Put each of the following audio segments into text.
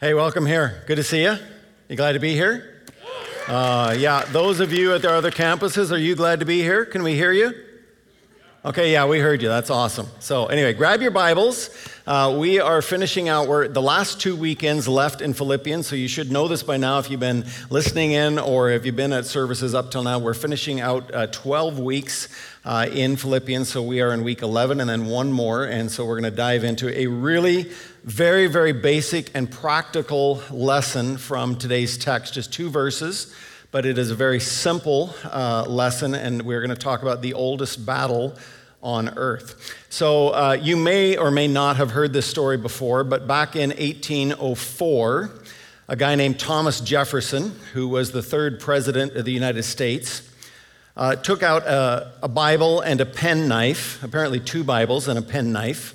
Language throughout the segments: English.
Hey, welcome here. Good to see you. You glad to be here? Uh, yeah, those of you at the other campuses, are you glad to be here? Can we hear you? Okay, yeah, we heard you. That's awesome. So, anyway, grab your Bibles. Uh, we are finishing out, we're the last two weekends left in Philippians, so you should know this by now if you've been listening in or if you've been at services up till now. We're finishing out uh, 12 weeks uh, in Philippians, so we are in week 11 and then one more, and so we're going to dive into a really very, very basic and practical lesson from today's text, just two verses, but it is a very simple uh, lesson, and we're going to talk about the oldest battle on earth. So uh, you may or may not have heard this story before, but back in 1804, a guy named Thomas Jefferson, who was the third president of the United States, uh, took out a, a Bible and a penknife, apparently two Bibles and a penknife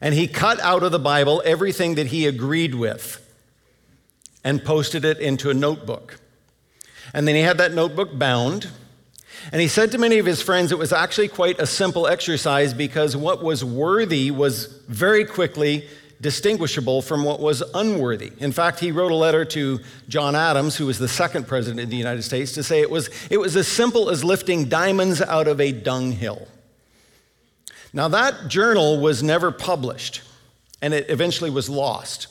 and he cut out of the Bible everything that he agreed with and posted it into a notebook. And then he had that notebook bound. And he said to many of his friends it was actually quite a simple exercise because what was worthy was very quickly distinguishable from what was unworthy. In fact, he wrote a letter to John Adams, who was the second president of the United States, to say it was, it was as simple as lifting diamonds out of a dunghill. Now, that journal was never published, and it eventually was lost.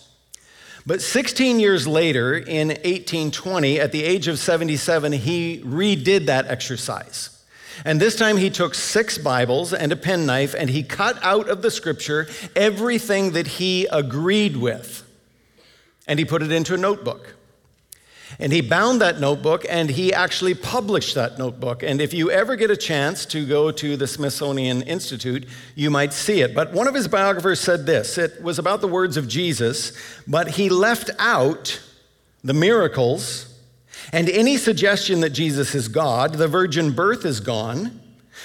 But 16 years later, in 1820, at the age of 77, he redid that exercise. And this time he took six Bibles and a penknife and he cut out of the scripture everything that he agreed with. And he put it into a notebook. And he bound that notebook and he actually published that notebook. And if you ever get a chance to go to the Smithsonian Institute, you might see it. But one of his biographers said this it was about the words of Jesus, but he left out the miracles and any suggestion that Jesus is God. The virgin birth is gone.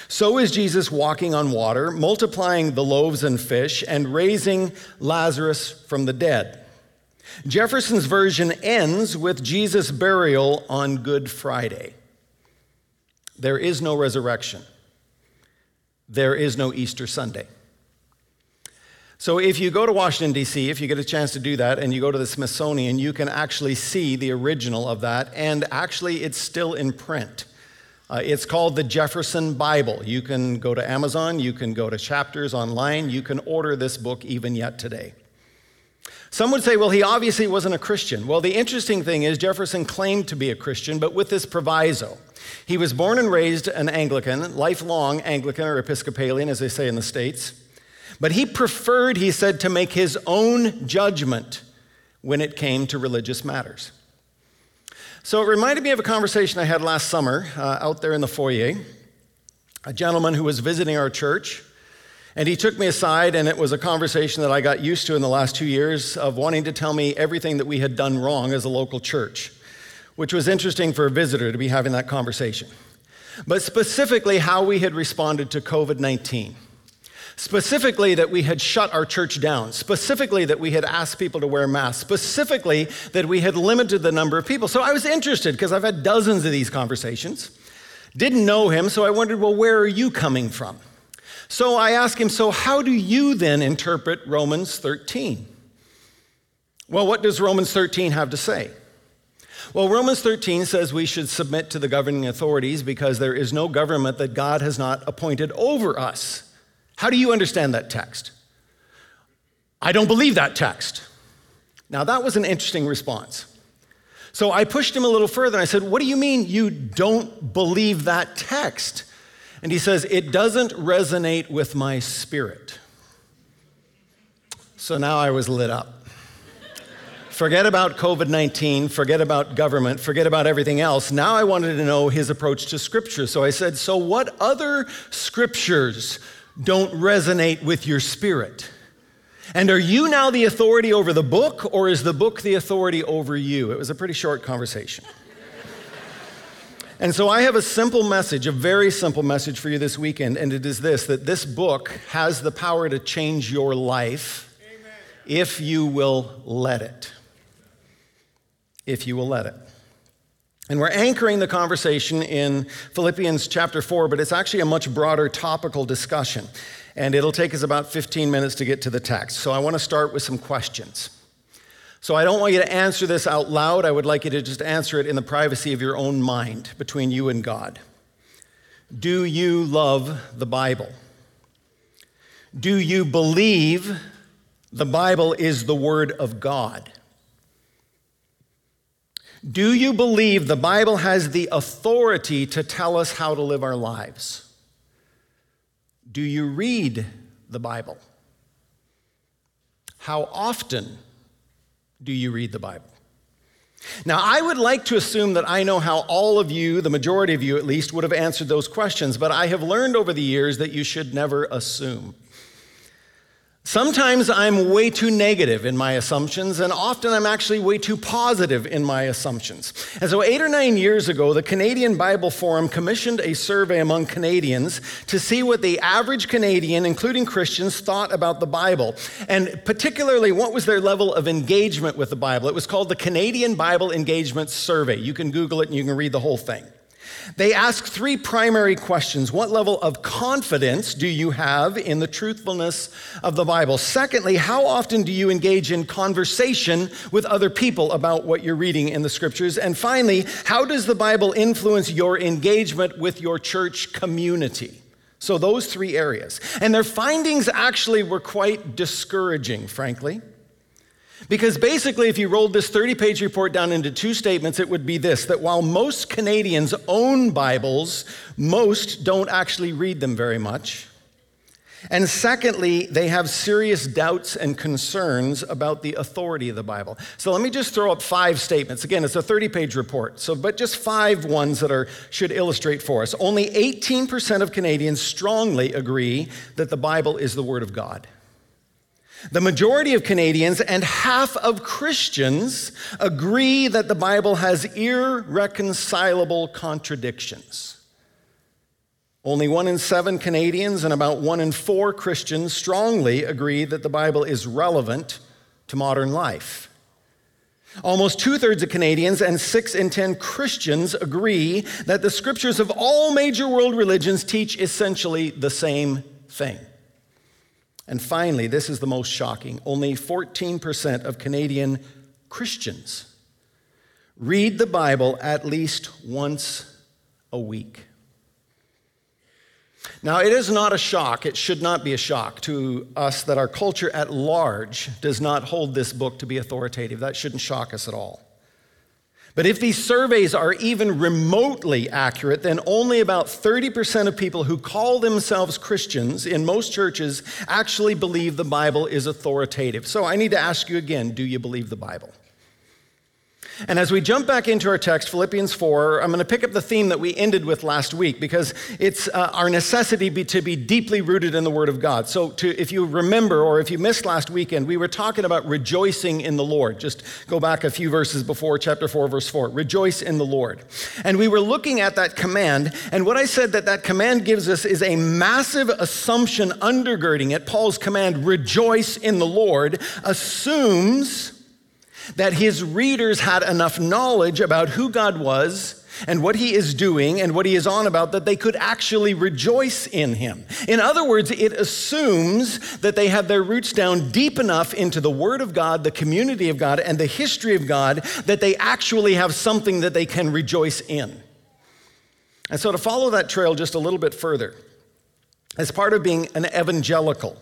So is Jesus walking on water, multiplying the loaves and fish, and raising Lazarus from the dead. Jefferson's version ends with Jesus' burial on Good Friday. There is no resurrection. There is no Easter Sunday. So, if you go to Washington, D.C., if you get a chance to do that and you go to the Smithsonian, you can actually see the original of that, and actually, it's still in print. Uh, it's called the Jefferson Bible. You can go to Amazon, you can go to chapters online, you can order this book even yet today. Some would say, well, he obviously wasn't a Christian. Well, the interesting thing is, Jefferson claimed to be a Christian, but with this proviso. He was born and raised an Anglican, lifelong Anglican or Episcopalian, as they say in the States. But he preferred, he said, to make his own judgment when it came to religious matters. So it reminded me of a conversation I had last summer uh, out there in the foyer. A gentleman who was visiting our church and he took me aside, and it was a conversation that I got used to in the last two years of wanting to tell me everything that we had done wrong as a local church, which was interesting for a visitor to be having that conversation. But specifically, how we had responded to COVID 19. Specifically, that we had shut our church down. Specifically, that we had asked people to wear masks. Specifically, that we had limited the number of people. So I was interested because I've had dozens of these conversations. Didn't know him, so I wondered, well, where are you coming from? So I asked him, So how do you then interpret Romans 13? Well, what does Romans 13 have to say? Well, Romans 13 says we should submit to the governing authorities because there is no government that God has not appointed over us. How do you understand that text? I don't believe that text. Now, that was an interesting response. So I pushed him a little further and I said, What do you mean you don't believe that text? And he says, It doesn't resonate with my spirit. So now I was lit up. forget about COVID 19, forget about government, forget about everything else. Now I wanted to know his approach to Scripture. So I said, So what other scriptures don't resonate with your spirit? And are you now the authority over the book, or is the book the authority over you? It was a pretty short conversation. And so I have a simple message, a very simple message for you this weekend, and it is this that this book has the power to change your life Amen. if you will let it. If you will let it. And we're anchoring the conversation in Philippians chapter 4, but it's actually a much broader topical discussion. And it'll take us about 15 minutes to get to the text. So I want to start with some questions. So I don't want you to answer this out loud. I would like you to just answer it in the privacy of your own mind between you and God. Do you love the Bible? Do you believe the Bible is the Word of God? Do you believe the Bible has the authority to tell us how to live our lives? Do you read the Bible? How often do you read the Bible? Now, I would like to assume that I know how all of you, the majority of you at least, would have answered those questions, but I have learned over the years that you should never assume. Sometimes I'm way too negative in my assumptions, and often I'm actually way too positive in my assumptions. And so, eight or nine years ago, the Canadian Bible Forum commissioned a survey among Canadians to see what the average Canadian, including Christians, thought about the Bible, and particularly what was their level of engagement with the Bible. It was called the Canadian Bible Engagement Survey. You can Google it and you can read the whole thing. They ask three primary questions. What level of confidence do you have in the truthfulness of the Bible? Secondly, how often do you engage in conversation with other people about what you're reading in the scriptures? And finally, how does the Bible influence your engagement with your church community? So, those three areas. And their findings actually were quite discouraging, frankly. Because basically, if you rolled this 30 page report down into two statements, it would be this that while most Canadians own Bibles, most don't actually read them very much. And secondly, they have serious doubts and concerns about the authority of the Bible. So let me just throw up five statements. Again, it's a 30 page report, so, but just five ones that are, should illustrate for us. Only 18% of Canadians strongly agree that the Bible is the Word of God. The majority of Canadians and half of Christians agree that the Bible has irreconcilable contradictions. Only one in seven Canadians and about one in four Christians strongly agree that the Bible is relevant to modern life. Almost two thirds of Canadians and six in ten Christians agree that the scriptures of all major world religions teach essentially the same thing. And finally, this is the most shocking only 14% of Canadian Christians read the Bible at least once a week. Now, it is not a shock, it should not be a shock to us that our culture at large does not hold this book to be authoritative. That shouldn't shock us at all. But if these surveys are even remotely accurate, then only about 30% of people who call themselves Christians in most churches actually believe the Bible is authoritative. So I need to ask you again do you believe the Bible? And as we jump back into our text, Philippians 4, I'm going to pick up the theme that we ended with last week because it's uh, our necessity be, to be deeply rooted in the Word of God. So, to, if you remember or if you missed last weekend, we were talking about rejoicing in the Lord. Just go back a few verses before chapter 4, verse 4. Rejoice in the Lord. And we were looking at that command, and what I said that that command gives us is a massive assumption undergirding it. Paul's command, rejoice in the Lord, assumes that his readers had enough knowledge about who God was and what he is doing and what he is on about that they could actually rejoice in him. In other words, it assumes that they have their roots down deep enough into the Word of God, the community of God, and the history of God that they actually have something that they can rejoice in. And so, to follow that trail just a little bit further, as part of being an evangelical,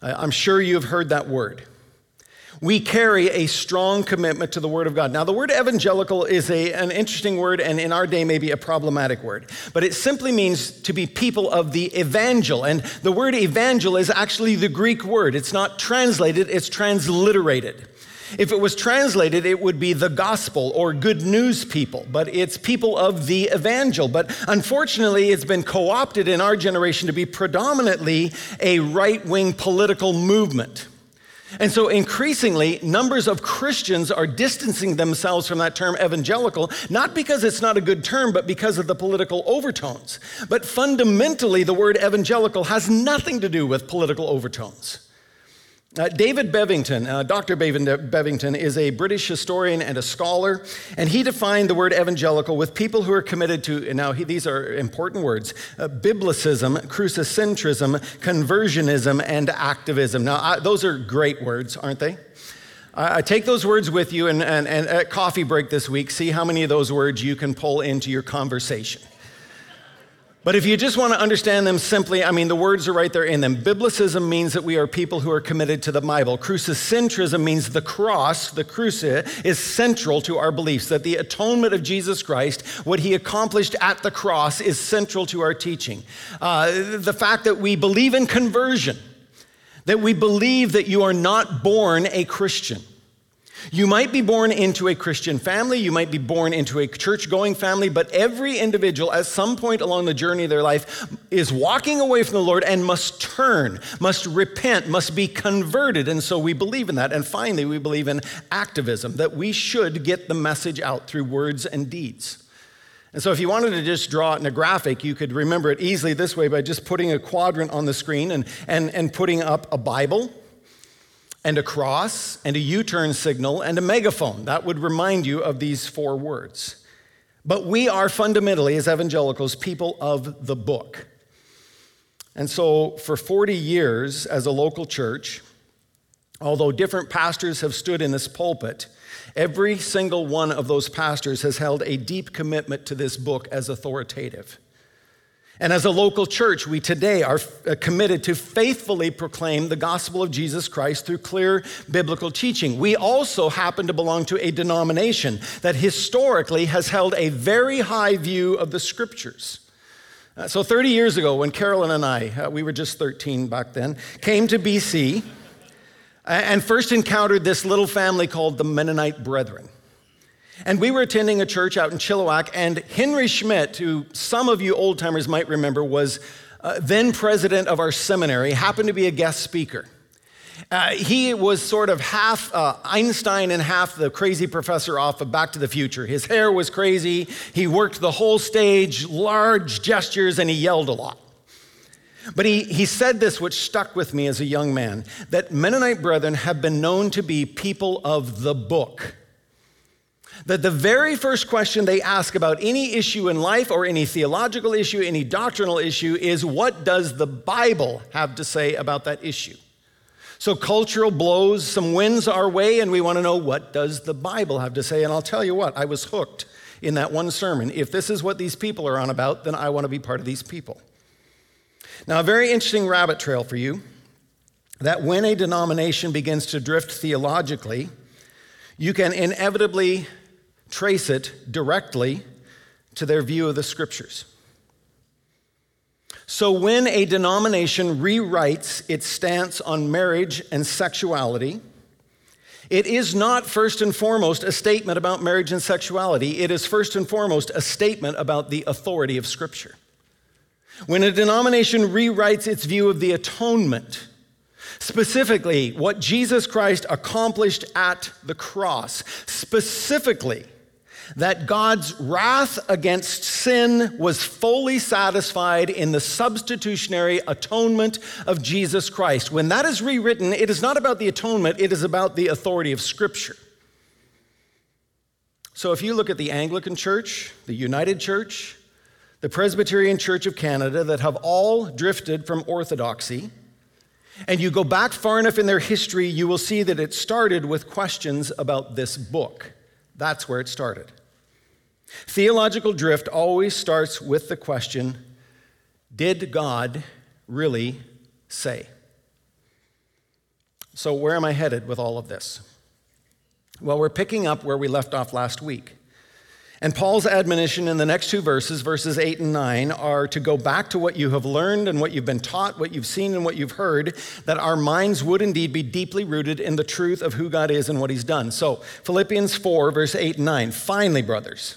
I'm sure you've heard that word we carry a strong commitment to the Word of God. Now, the word evangelical is a, an interesting word and in our day maybe a problematic word, but it simply means to be people of the evangel. And the word evangel is actually the Greek word. It's not translated, it's transliterated. If it was translated, it would be the gospel or good news people, but it's people of the evangel. But unfortunately, it's been co opted in our generation to be predominantly a right wing political movement. And so increasingly, numbers of Christians are distancing themselves from that term evangelical, not because it's not a good term, but because of the political overtones. But fundamentally, the word evangelical has nothing to do with political overtones. Uh, David Bebbington, uh, Dr. Bebbington, is a British historian and a scholar, and he defined the word evangelical with people who are committed to, now he, these are important words, uh, biblicism, crucicentrism, conversionism, and activism. Now, those are great words, aren't they? I take those words with you, and, and, and at coffee break this week, see how many of those words you can pull into your conversation. But if you just want to understand them simply, I mean, the words are right there in them. Biblicism means that we are people who are committed to the Bible. Crucicentrism means the cross, the cruci, is central to our beliefs, that the atonement of Jesus Christ, what he accomplished at the cross, is central to our teaching. Uh, the fact that we believe in conversion, that we believe that you are not born a Christian. You might be born into a Christian family, you might be born into a church going family, but every individual at some point along the journey of their life is walking away from the Lord and must turn, must repent, must be converted. And so we believe in that. And finally, we believe in activism, that we should get the message out through words and deeds. And so, if you wanted to just draw it in a graphic, you could remember it easily this way by just putting a quadrant on the screen and, and, and putting up a Bible and a cross and a U turn signal and a megaphone. That would remind you of these four words. But we are fundamentally, as evangelicals, people of the book. And so, for 40 years as a local church, although different pastors have stood in this pulpit, every single one of those pastors has held a deep commitment to this book as authoritative. And as a local church, we today are uh, committed to faithfully proclaim the gospel of Jesus Christ through clear biblical teaching. We also happen to belong to a denomination that historically has held a very high view of the scriptures. Uh, so, 30 years ago, when Carolyn and I, uh, we were just 13 back then, came to BC and first encountered this little family called the Mennonite Brethren. And we were attending a church out in Chilliwack, and Henry Schmidt, who some of you old timers might remember, was uh, then president of our seminary, happened to be a guest speaker. Uh, he was sort of half uh, Einstein and half the crazy professor off of Back to the Future. His hair was crazy. He worked the whole stage, large gestures, and he yelled a lot. But he, he said this, which stuck with me as a young man that Mennonite brethren have been known to be people of the book that the very first question they ask about any issue in life or any theological issue, any doctrinal issue is what does the Bible have to say about that issue? So cultural blows, some winds our way, and we want to know what does the Bible have to say? And I'll tell you what, I was hooked in that one sermon. If this is what these people are on about, then I want to be part of these people. Now, a very interesting rabbit trail for you that when a denomination begins to drift theologically, you can inevitably trace it directly to their view of the scriptures. So, when a denomination rewrites its stance on marriage and sexuality, it is not first and foremost a statement about marriage and sexuality. It is first and foremost a statement about the authority of Scripture. When a denomination rewrites its view of the atonement, specifically what Jesus Christ accomplished at the cross, specifically that God's wrath against sin was fully satisfied in the substitutionary atonement of Jesus Christ. When that is rewritten, it is not about the atonement, it is about the authority of Scripture. So if you look at the Anglican Church, the United Church, the Presbyterian Church of Canada that have all drifted from orthodoxy, and you go back far enough in their history, you will see that it started with questions about this book. That's where it started. Theological drift always starts with the question Did God really say? So, where am I headed with all of this? Well, we're picking up where we left off last week. And Paul's admonition in the next two verses, verses 8 and 9, are to go back to what you have learned and what you've been taught, what you've seen and what you've heard, that our minds would indeed be deeply rooted in the truth of who God is and what he's done. So, Philippians 4, verse 8 and 9. Finally, brothers,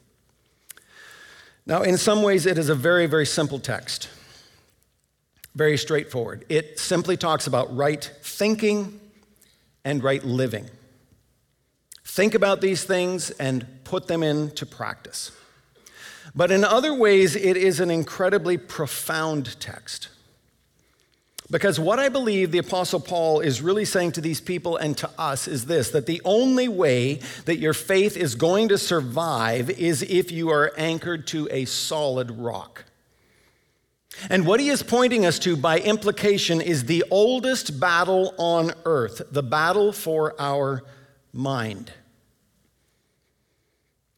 Now, in some ways, it is a very, very simple text, very straightforward. It simply talks about right thinking and right living. Think about these things and put them into practice. But in other ways, it is an incredibly profound text. Because what I believe the Apostle Paul is really saying to these people and to us is this that the only way that your faith is going to survive is if you are anchored to a solid rock. And what he is pointing us to by implication is the oldest battle on earth, the battle for our mind.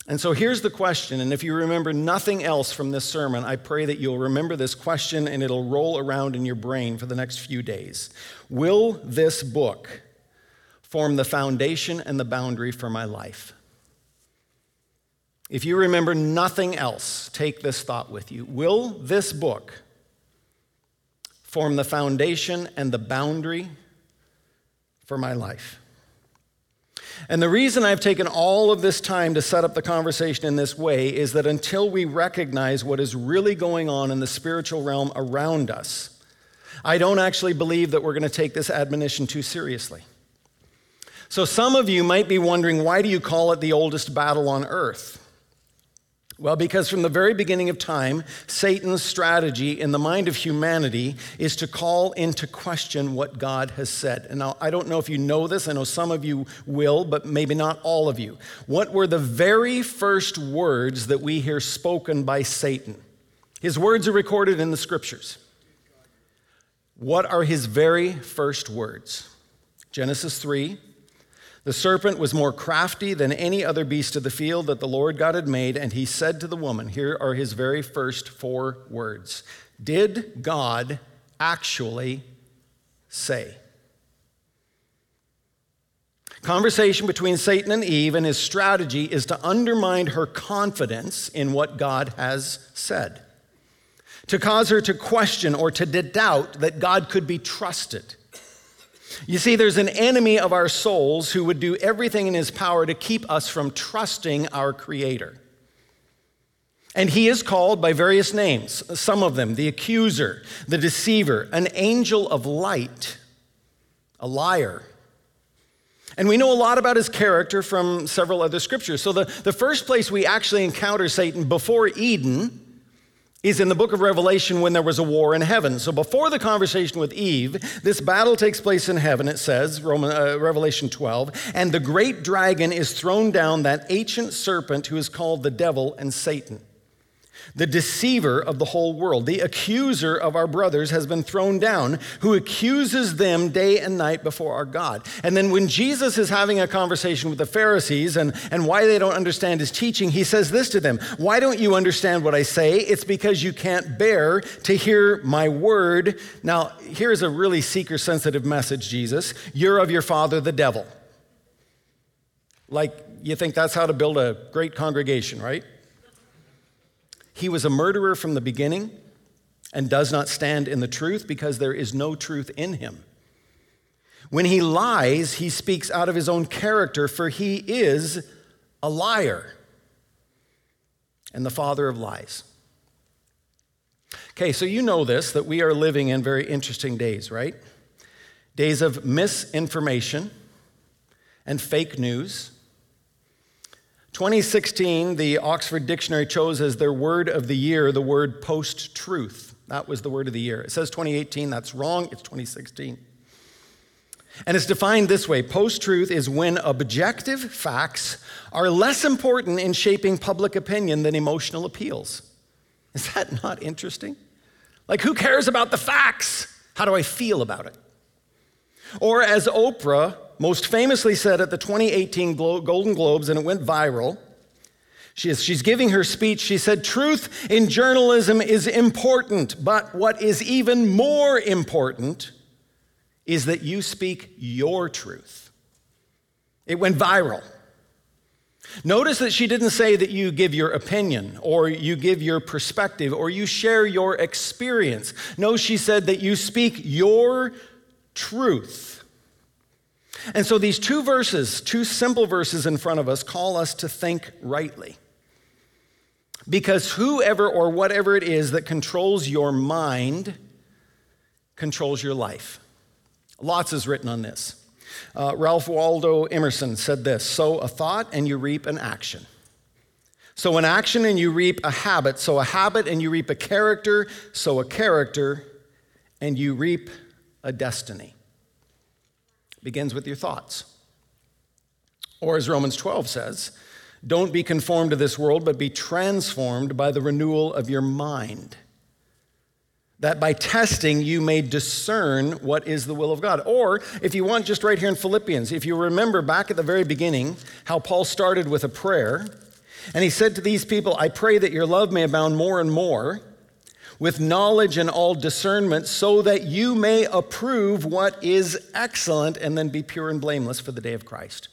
And so here's the question, and if you remember nothing else from this sermon, I pray that you'll remember this question and it'll roll around in your brain for the next few days. Will this book form the foundation and the boundary for my life? If you remember nothing else, take this thought with you. Will this book form the foundation and the boundary for my life? And the reason I've taken all of this time to set up the conversation in this way is that until we recognize what is really going on in the spiritual realm around us, I don't actually believe that we're going to take this admonition too seriously. So, some of you might be wondering why do you call it the oldest battle on earth? Well, because from the very beginning of time, Satan's strategy in the mind of humanity is to call into question what God has said. And now, I don't know if you know this, I know some of you will, but maybe not all of you. What were the very first words that we hear spoken by Satan? His words are recorded in the scriptures. What are his very first words? Genesis 3 the serpent was more crafty than any other beast of the field that the Lord God had made, and he said to the woman, Here are his very first four words Did God actually say? Conversation between Satan and Eve, and his strategy is to undermine her confidence in what God has said, to cause her to question or to doubt that God could be trusted. You see, there's an enemy of our souls who would do everything in his power to keep us from trusting our Creator. And he is called by various names, some of them the accuser, the deceiver, an angel of light, a liar. And we know a lot about his character from several other scriptures. So, the, the first place we actually encounter Satan before Eden is in the book of Revelation when there was a war in heaven. So before the conversation with Eve, this battle takes place in heaven, it says, Roman, uh, Revelation 12, and the great dragon is thrown down, that ancient serpent who is called the devil and Satan the deceiver of the whole world, the accuser of our brothers has been thrown down, who accuses them day and night before our God. And then when Jesus is having a conversation with the Pharisees and, and why they don't understand his teaching, he says this to them Why don't you understand what I say? It's because you can't bear to hear my word. Now, here's a really seeker sensitive message, Jesus. You're of your father, the devil. Like, you think that's how to build a great congregation, right? He was a murderer from the beginning and does not stand in the truth because there is no truth in him. When he lies, he speaks out of his own character, for he is a liar and the father of lies. Okay, so you know this that we are living in very interesting days, right? Days of misinformation and fake news 2016, the Oxford Dictionary chose as their word of the year the word post truth. That was the word of the year. It says 2018, that's wrong, it's 2016. And it's defined this way post truth is when objective facts are less important in shaping public opinion than emotional appeals. Is that not interesting? Like, who cares about the facts? How do I feel about it? Or, as Oprah most famously said at the 2018 Golden Globes, and it went viral. She is, she's giving her speech. She said, Truth in journalism is important, but what is even more important is that you speak your truth. It went viral. Notice that she didn't say that you give your opinion or you give your perspective or you share your experience. No, she said that you speak your truth. And so these two verses, two simple verses in front of us, call us to think rightly. Because whoever or whatever it is that controls your mind controls your life. Lots is written on this. Uh, Ralph Waldo Emerson said this sow a thought and you reap an action. So an action and you reap a habit. So a habit and you reap a character. So a character and you reap a destiny. Begins with your thoughts. Or as Romans 12 says, don't be conformed to this world, but be transformed by the renewal of your mind. That by testing you may discern what is the will of God. Or if you want, just right here in Philippians, if you remember back at the very beginning how Paul started with a prayer, and he said to these people, I pray that your love may abound more and more with knowledge and all discernment, so that you may approve what is excellent and then be pure and blameless for the day of Christ.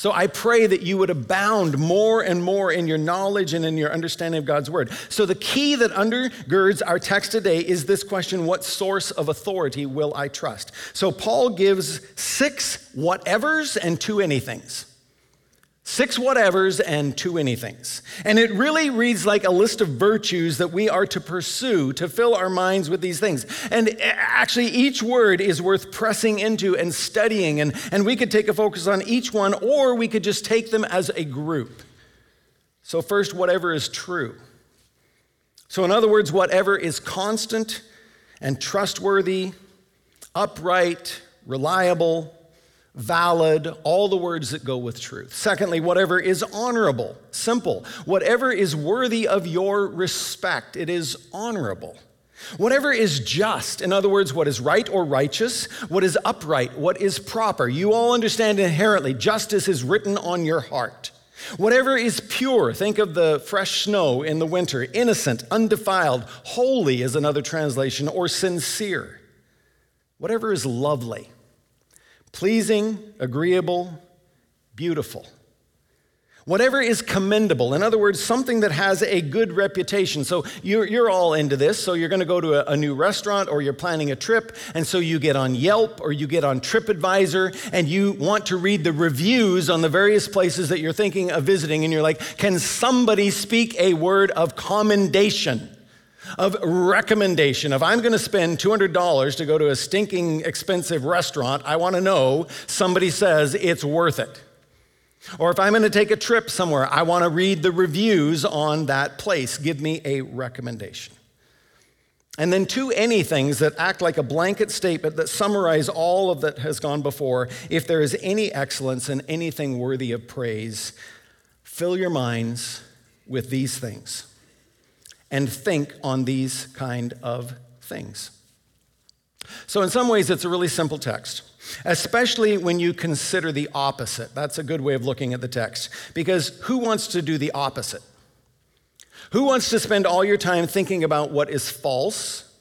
So I pray that you would abound more and more in your knowledge and in your understanding of God's word. So the key that undergirds our text today is this question what source of authority will I trust? So Paul gives six whatevers and two anythings. Six whatevers and two anythings. And it really reads like a list of virtues that we are to pursue to fill our minds with these things. And actually, each word is worth pressing into and studying. And, and we could take a focus on each one, or we could just take them as a group. So, first, whatever is true. So, in other words, whatever is constant and trustworthy, upright, reliable, valid, all the words that go with truth. Secondly, whatever is honorable, simple. Whatever is worthy of your respect, it is honorable. Whatever is just, in other words, what is right or righteous, what is upright, what is proper. You all understand inherently, justice is written on your heart. Whatever is pure, think of the fresh snow in the winter, innocent, undefiled, holy is another translation, or sincere. Whatever is lovely pleasing, agreeable, beautiful. Whatever is commendable, in other words, something that has a good reputation. So you're, you're all into this. So you're going to go to a, a, new restaurant or you're planning a trip. And so you get on Yelp or you get on TripAdvisor and you want to read the reviews on the various places that you're thinking of visiting. And you're like, can somebody speak a word of commendation? Of recommendation. If I'm going to spend $200 to go to a stinking expensive restaurant, I want to know somebody says it's worth it. Or if I'm going to take a trip somewhere, I want to read the reviews on that place. Give me a recommendation. And then two anythings that act like a blanket statement that summarize all of that has gone before. If there is any excellence and anything worthy of praise, fill your minds with these things and think on these kind of things. So, in some ways, it's a really simple text, especially when you consider the opposite. That's a good way of looking at the text, because who wants to do the opposite? Who wants to spend all your time thinking about what is false,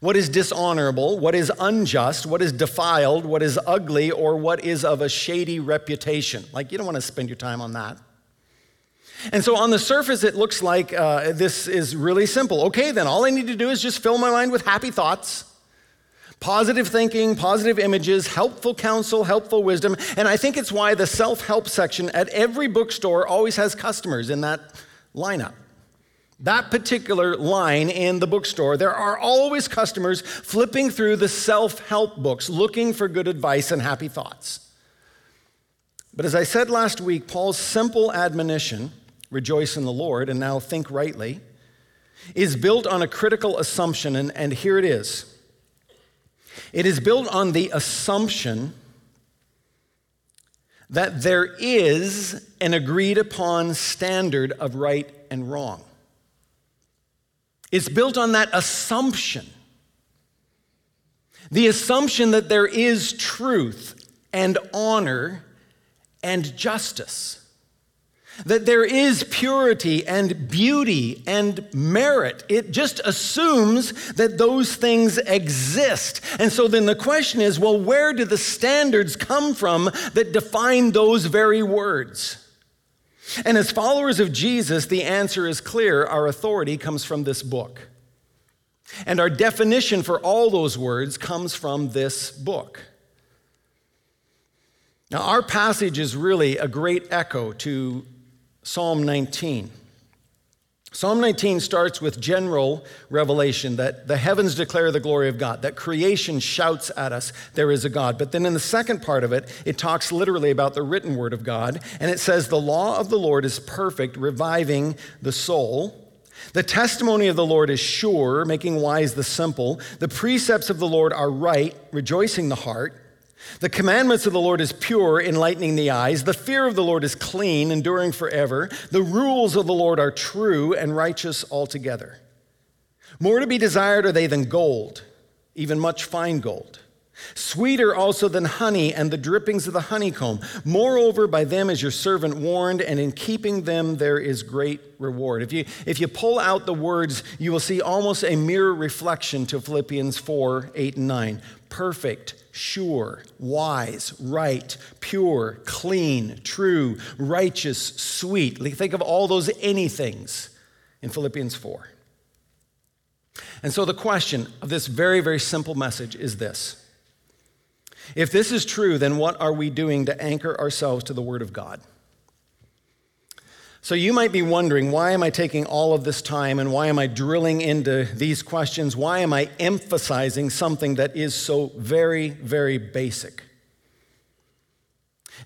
what is dishonorable, what is unjust, what is defiled, what is ugly, or what is of a shady reputation? Like, you don't want to spend your time on that. And so on the surface, it looks like uh, this is really simple. Okay, then all I need to do is just fill my mind with happy thoughts, positive thinking, positive images, helpful counsel, helpful wisdom. And I think it's why the self help section at every bookstore always has customers in that lineup. That particular line in the bookstore, there are always customers flipping through the self help books looking for good advice and happy thoughts. But as I said last week, Paul's simple admonition rejoice in the Lord, and now think rightly, is built on a critical assumption, and, and here it is. It is built on the assumption that there is an agreed upon standard of right and wrong. It's built on that assumption. The assumption that there is truth and honor and justice that there is purity and beauty and merit. It just assumes that those things exist. And so then the question is well, where do the standards come from that define those very words? And as followers of Jesus, the answer is clear. Our authority comes from this book. And our definition for all those words comes from this book. Now, our passage is really a great echo to Psalm 19. Psalm 19 starts with general revelation that the heavens declare the glory of God, that creation shouts at us, there is a God. But then in the second part of it, it talks literally about the written word of God, and it says, The law of the Lord is perfect, reviving the soul. The testimony of the Lord is sure, making wise the simple. The precepts of the Lord are right, rejoicing the heart. The commandments of the Lord is pure, enlightening the eyes. The fear of the Lord is clean, enduring forever. The rules of the Lord are true and righteous altogether. More to be desired are they than gold, even much fine gold. Sweeter also than honey and the drippings of the honeycomb. Moreover, by them is your servant warned, and in keeping them there is great reward. If you, if you pull out the words, you will see almost a mirror reflection to Philippians 4 8 and 9. Perfect, sure, wise, right, pure, clean, true, righteous, sweet. Think of all those anythings in Philippians 4. And so the question of this very, very simple message is this If this is true, then what are we doing to anchor ourselves to the Word of God? So you might be wondering why am I taking all of this time and why am I drilling into these questions? Why am I emphasizing something that is so very, very basic?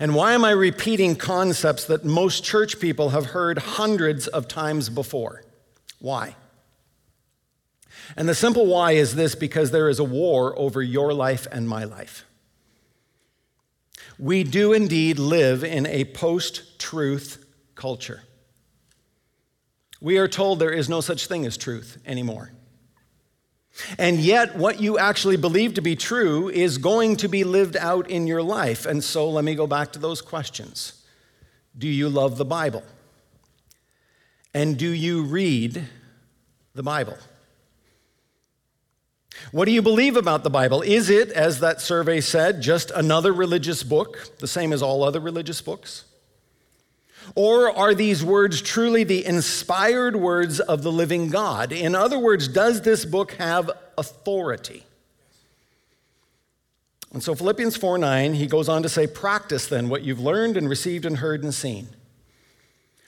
And why am I repeating concepts that most church people have heard hundreds of times before? Why? And the simple why is this because there is a war over your life and my life. We do indeed live in a post truth culture. We are told there is no such thing as truth anymore. And yet, what you actually believe to be true is going to be lived out in your life. And so, let me go back to those questions Do you love the Bible? And do you read the Bible? What do you believe about the Bible? Is it, as that survey said, just another religious book, the same as all other religious books? Or are these words truly the inspired words of the living God? In other words, does this book have authority? And so Philippians 4 9, he goes on to say, Practice then what you've learned and received and heard and seen.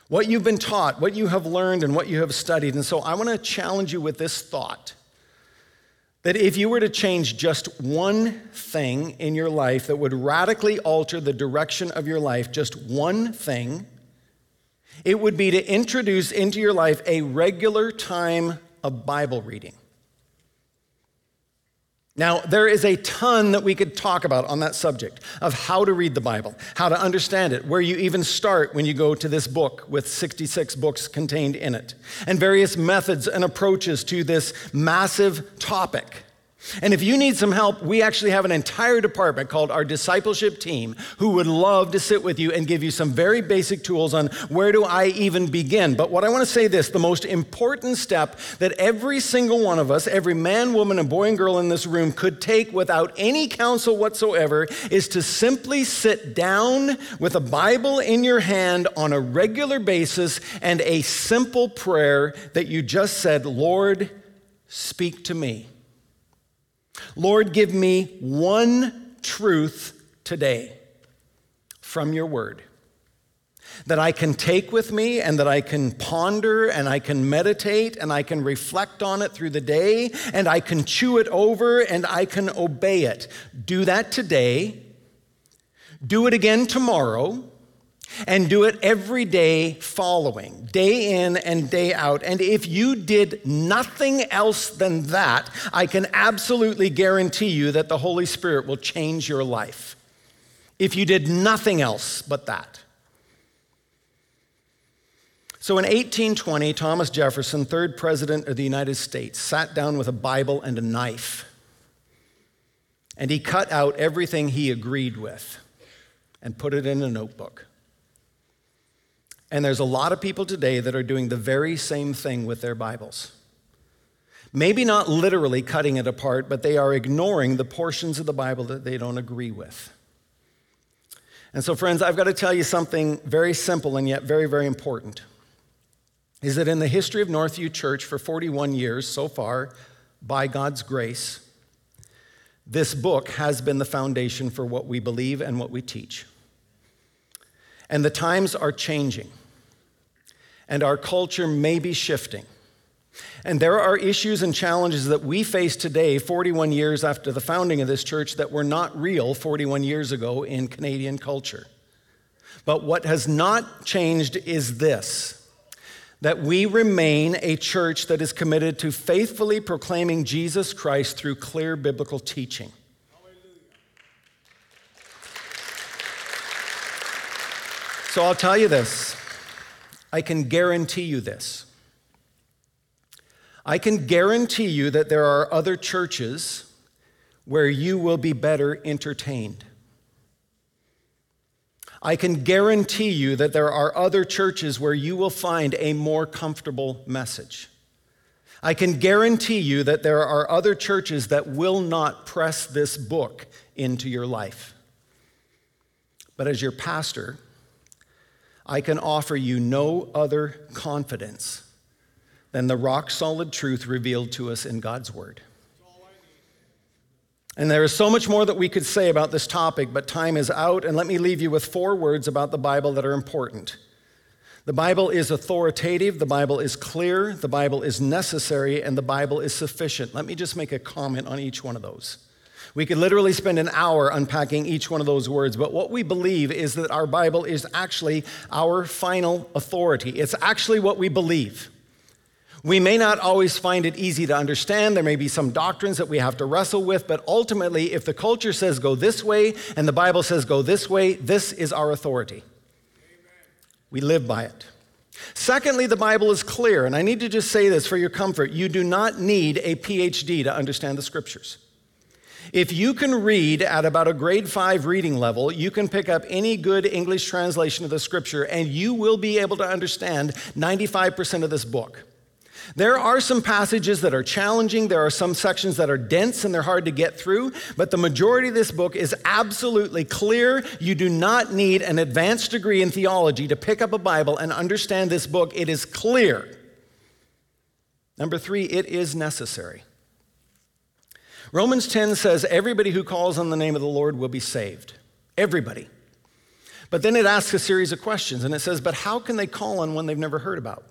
What you've been taught, what you have learned, and what you have studied. And so I want to challenge you with this thought that if you were to change just one thing in your life that would radically alter the direction of your life, just one thing, it would be to introduce into your life a regular time of Bible reading. Now, there is a ton that we could talk about on that subject of how to read the Bible, how to understand it, where you even start when you go to this book with 66 books contained in it, and various methods and approaches to this massive topic. And if you need some help, we actually have an entire department called our discipleship team who would love to sit with you and give you some very basic tools on where do I even begin. But what I want to say this the most important step that every single one of us, every man, woman, and boy and girl in this room could take without any counsel whatsoever is to simply sit down with a Bible in your hand on a regular basis and a simple prayer that you just said, Lord, speak to me. Lord, give me one truth today from your word that I can take with me and that I can ponder and I can meditate and I can reflect on it through the day and I can chew it over and I can obey it. Do that today. Do it again tomorrow and do it every day following, day in and day out. And if you did nothing else than that, I can absolutely guarantee you that the Holy Spirit will change your life. If you did nothing else but that. So in 1820, Thomas Jefferson, third president of the United States, sat down with a Bible and a knife. And he cut out everything he agreed with and put it in a notebook. And there's a lot of people today that are doing the very same thing with their Bibles. Maybe not literally cutting it apart, but they are ignoring the portions of the Bible that they don't agree with. And so, friends, I've got to tell you something very simple and yet very, very important. Is that in the history of Northview Church for 41 years so far, by God's grace, this book has been the foundation for what we believe and what we teach. And the times are changing. And our culture may be shifting. And there are issues and challenges that we face today, 41 years after the founding of this church, that were not real 41 years ago in Canadian culture. But what has not changed is this that we remain a church that is committed to faithfully proclaiming Jesus Christ through clear biblical teaching. So I'll tell you this I can guarantee you this. I can guarantee you that there are other churches where you will be better entertained. I can guarantee you that there are other churches where you will find a more comfortable message. I can guarantee you that there are other churches that will not press this book into your life. But as your pastor, I can offer you no other confidence than the rock solid truth revealed to us in God's Word. And there is so much more that we could say about this topic, but time is out, and let me leave you with four words about the Bible that are important. The Bible is authoritative, the Bible is clear, the Bible is necessary, and the Bible is sufficient. Let me just make a comment on each one of those. We could literally spend an hour unpacking each one of those words, but what we believe is that our Bible is actually our final authority. It's actually what we believe. We may not always find it easy to understand. There may be some doctrines that we have to wrestle with, but ultimately, if the culture says go this way and the Bible says go this way, this is our authority. We live by it. Secondly, the Bible is clear, and I need to just say this for your comfort. You do not need a PhD to understand the scriptures. If you can read at about a grade five reading level, you can pick up any good English translation of the scripture and you will be able to understand 95% of this book. There are some passages that are challenging, there are some sections that are dense and they're hard to get through, but the majority of this book is absolutely clear. You do not need an advanced degree in theology to pick up a Bible and understand this book. It is clear. Number three, it is necessary. Romans 10 says, Everybody who calls on the name of the Lord will be saved. Everybody. But then it asks a series of questions, and it says, But how can they call on one they've never heard about?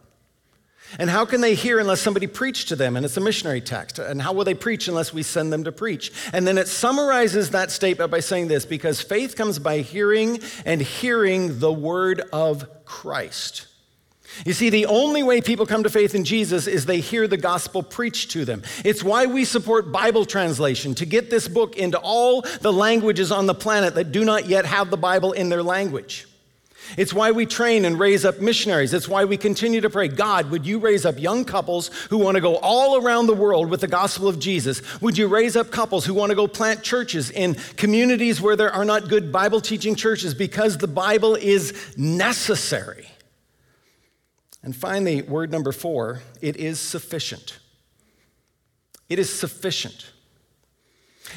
And how can they hear unless somebody preached to them? And it's a missionary text. And how will they preach unless we send them to preach? And then it summarizes that statement by saying this because faith comes by hearing, and hearing the word of Christ. You see, the only way people come to faith in Jesus is they hear the gospel preached to them. It's why we support Bible translation, to get this book into all the languages on the planet that do not yet have the Bible in their language. It's why we train and raise up missionaries. It's why we continue to pray God, would you raise up young couples who want to go all around the world with the gospel of Jesus? Would you raise up couples who want to go plant churches in communities where there are not good Bible teaching churches because the Bible is necessary? And finally, word number four it is sufficient. It is sufficient.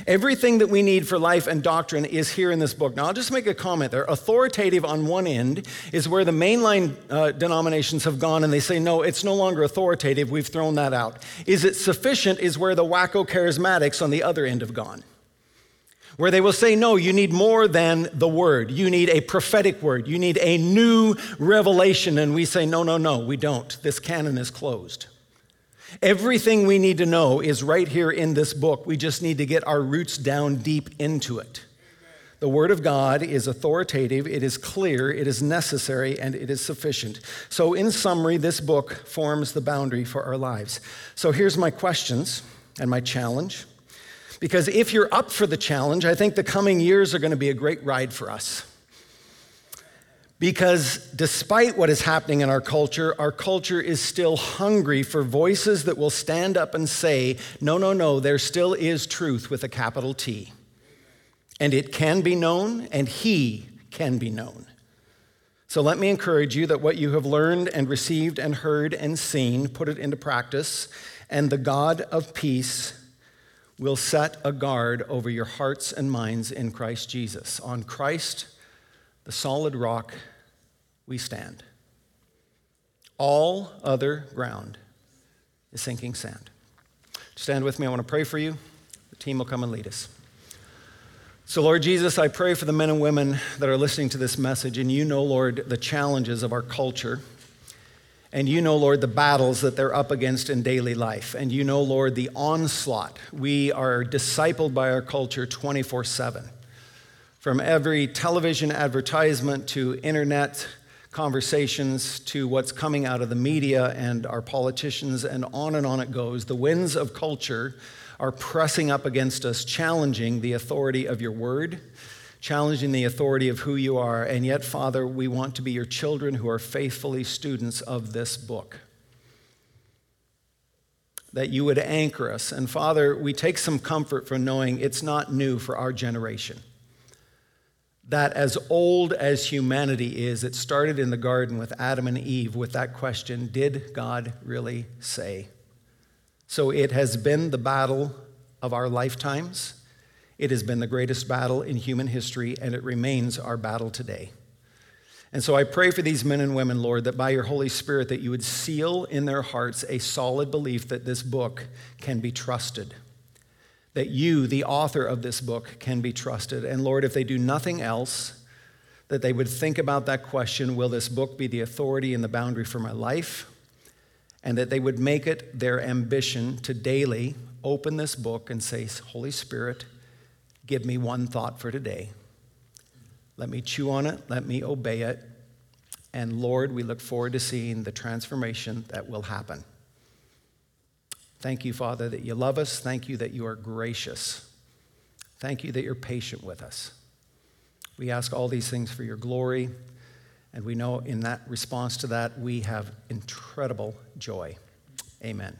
Everything that we need for life and doctrine is here in this book. Now, I'll just make a comment there. Authoritative on one end is where the mainline uh, denominations have gone and they say, no, it's no longer authoritative. We've thrown that out. Is it sufficient is where the wacko charismatics on the other end have gone. Where they will say, no, you need more than the word. You need a prophetic word. You need a new revelation. And we say, no, no, no, we don't. This canon is closed. Everything we need to know is right here in this book. We just need to get our roots down deep into it. The Word of God is authoritative, it is clear, it is necessary, and it is sufficient. So, in summary, this book forms the boundary for our lives. So, here's my questions and my challenge. Because if you're up for the challenge, I think the coming years are going to be a great ride for us. Because despite what is happening in our culture, our culture is still hungry for voices that will stand up and say, no, no, no, there still is truth with a capital T. And it can be known, and He can be known. So let me encourage you that what you have learned and received and heard and seen, put it into practice, and the God of peace will set a guard over your hearts and minds in Christ Jesus. On Christ, the solid rock we stand. All other ground is sinking sand. Stand with me. I want to pray for you. The team will come and lead us. So, Lord Jesus, I pray for the men and women that are listening to this message, and you know, Lord, the challenges of our culture. And you know, Lord, the battles that they're up against in daily life. And you know, Lord, the onslaught. We are discipled by our culture 24 7. From every television advertisement to internet conversations to what's coming out of the media and our politicians, and on and on it goes. The winds of culture are pressing up against us, challenging the authority of your word, challenging the authority of who you are. And yet, Father, we want to be your children who are faithfully students of this book. That you would anchor us. And Father, we take some comfort from knowing it's not new for our generation that as old as humanity is, it started in the garden with Adam and Eve with that question Did God really say? So it has been the battle of our lifetimes. It has been the greatest battle in human history, and it remains our battle today. And so I pray for these men and women, Lord, that by your Holy Spirit that you would seal in their hearts a solid belief that this book can be trusted that you, the author of this book, can be trusted. And Lord, if they do nothing else, that they would think about that question will this book be the authority and the boundary for my life? And that they would make it their ambition to daily open this book and say, Holy Spirit, give me one thought for today. Let me chew on it, let me obey it. And Lord, we look forward to seeing the transformation that will happen. Thank you, Father, that you love us. Thank you that you are gracious. Thank you that you're patient with us. We ask all these things for your glory, and we know in that response to that, we have incredible joy. Amen.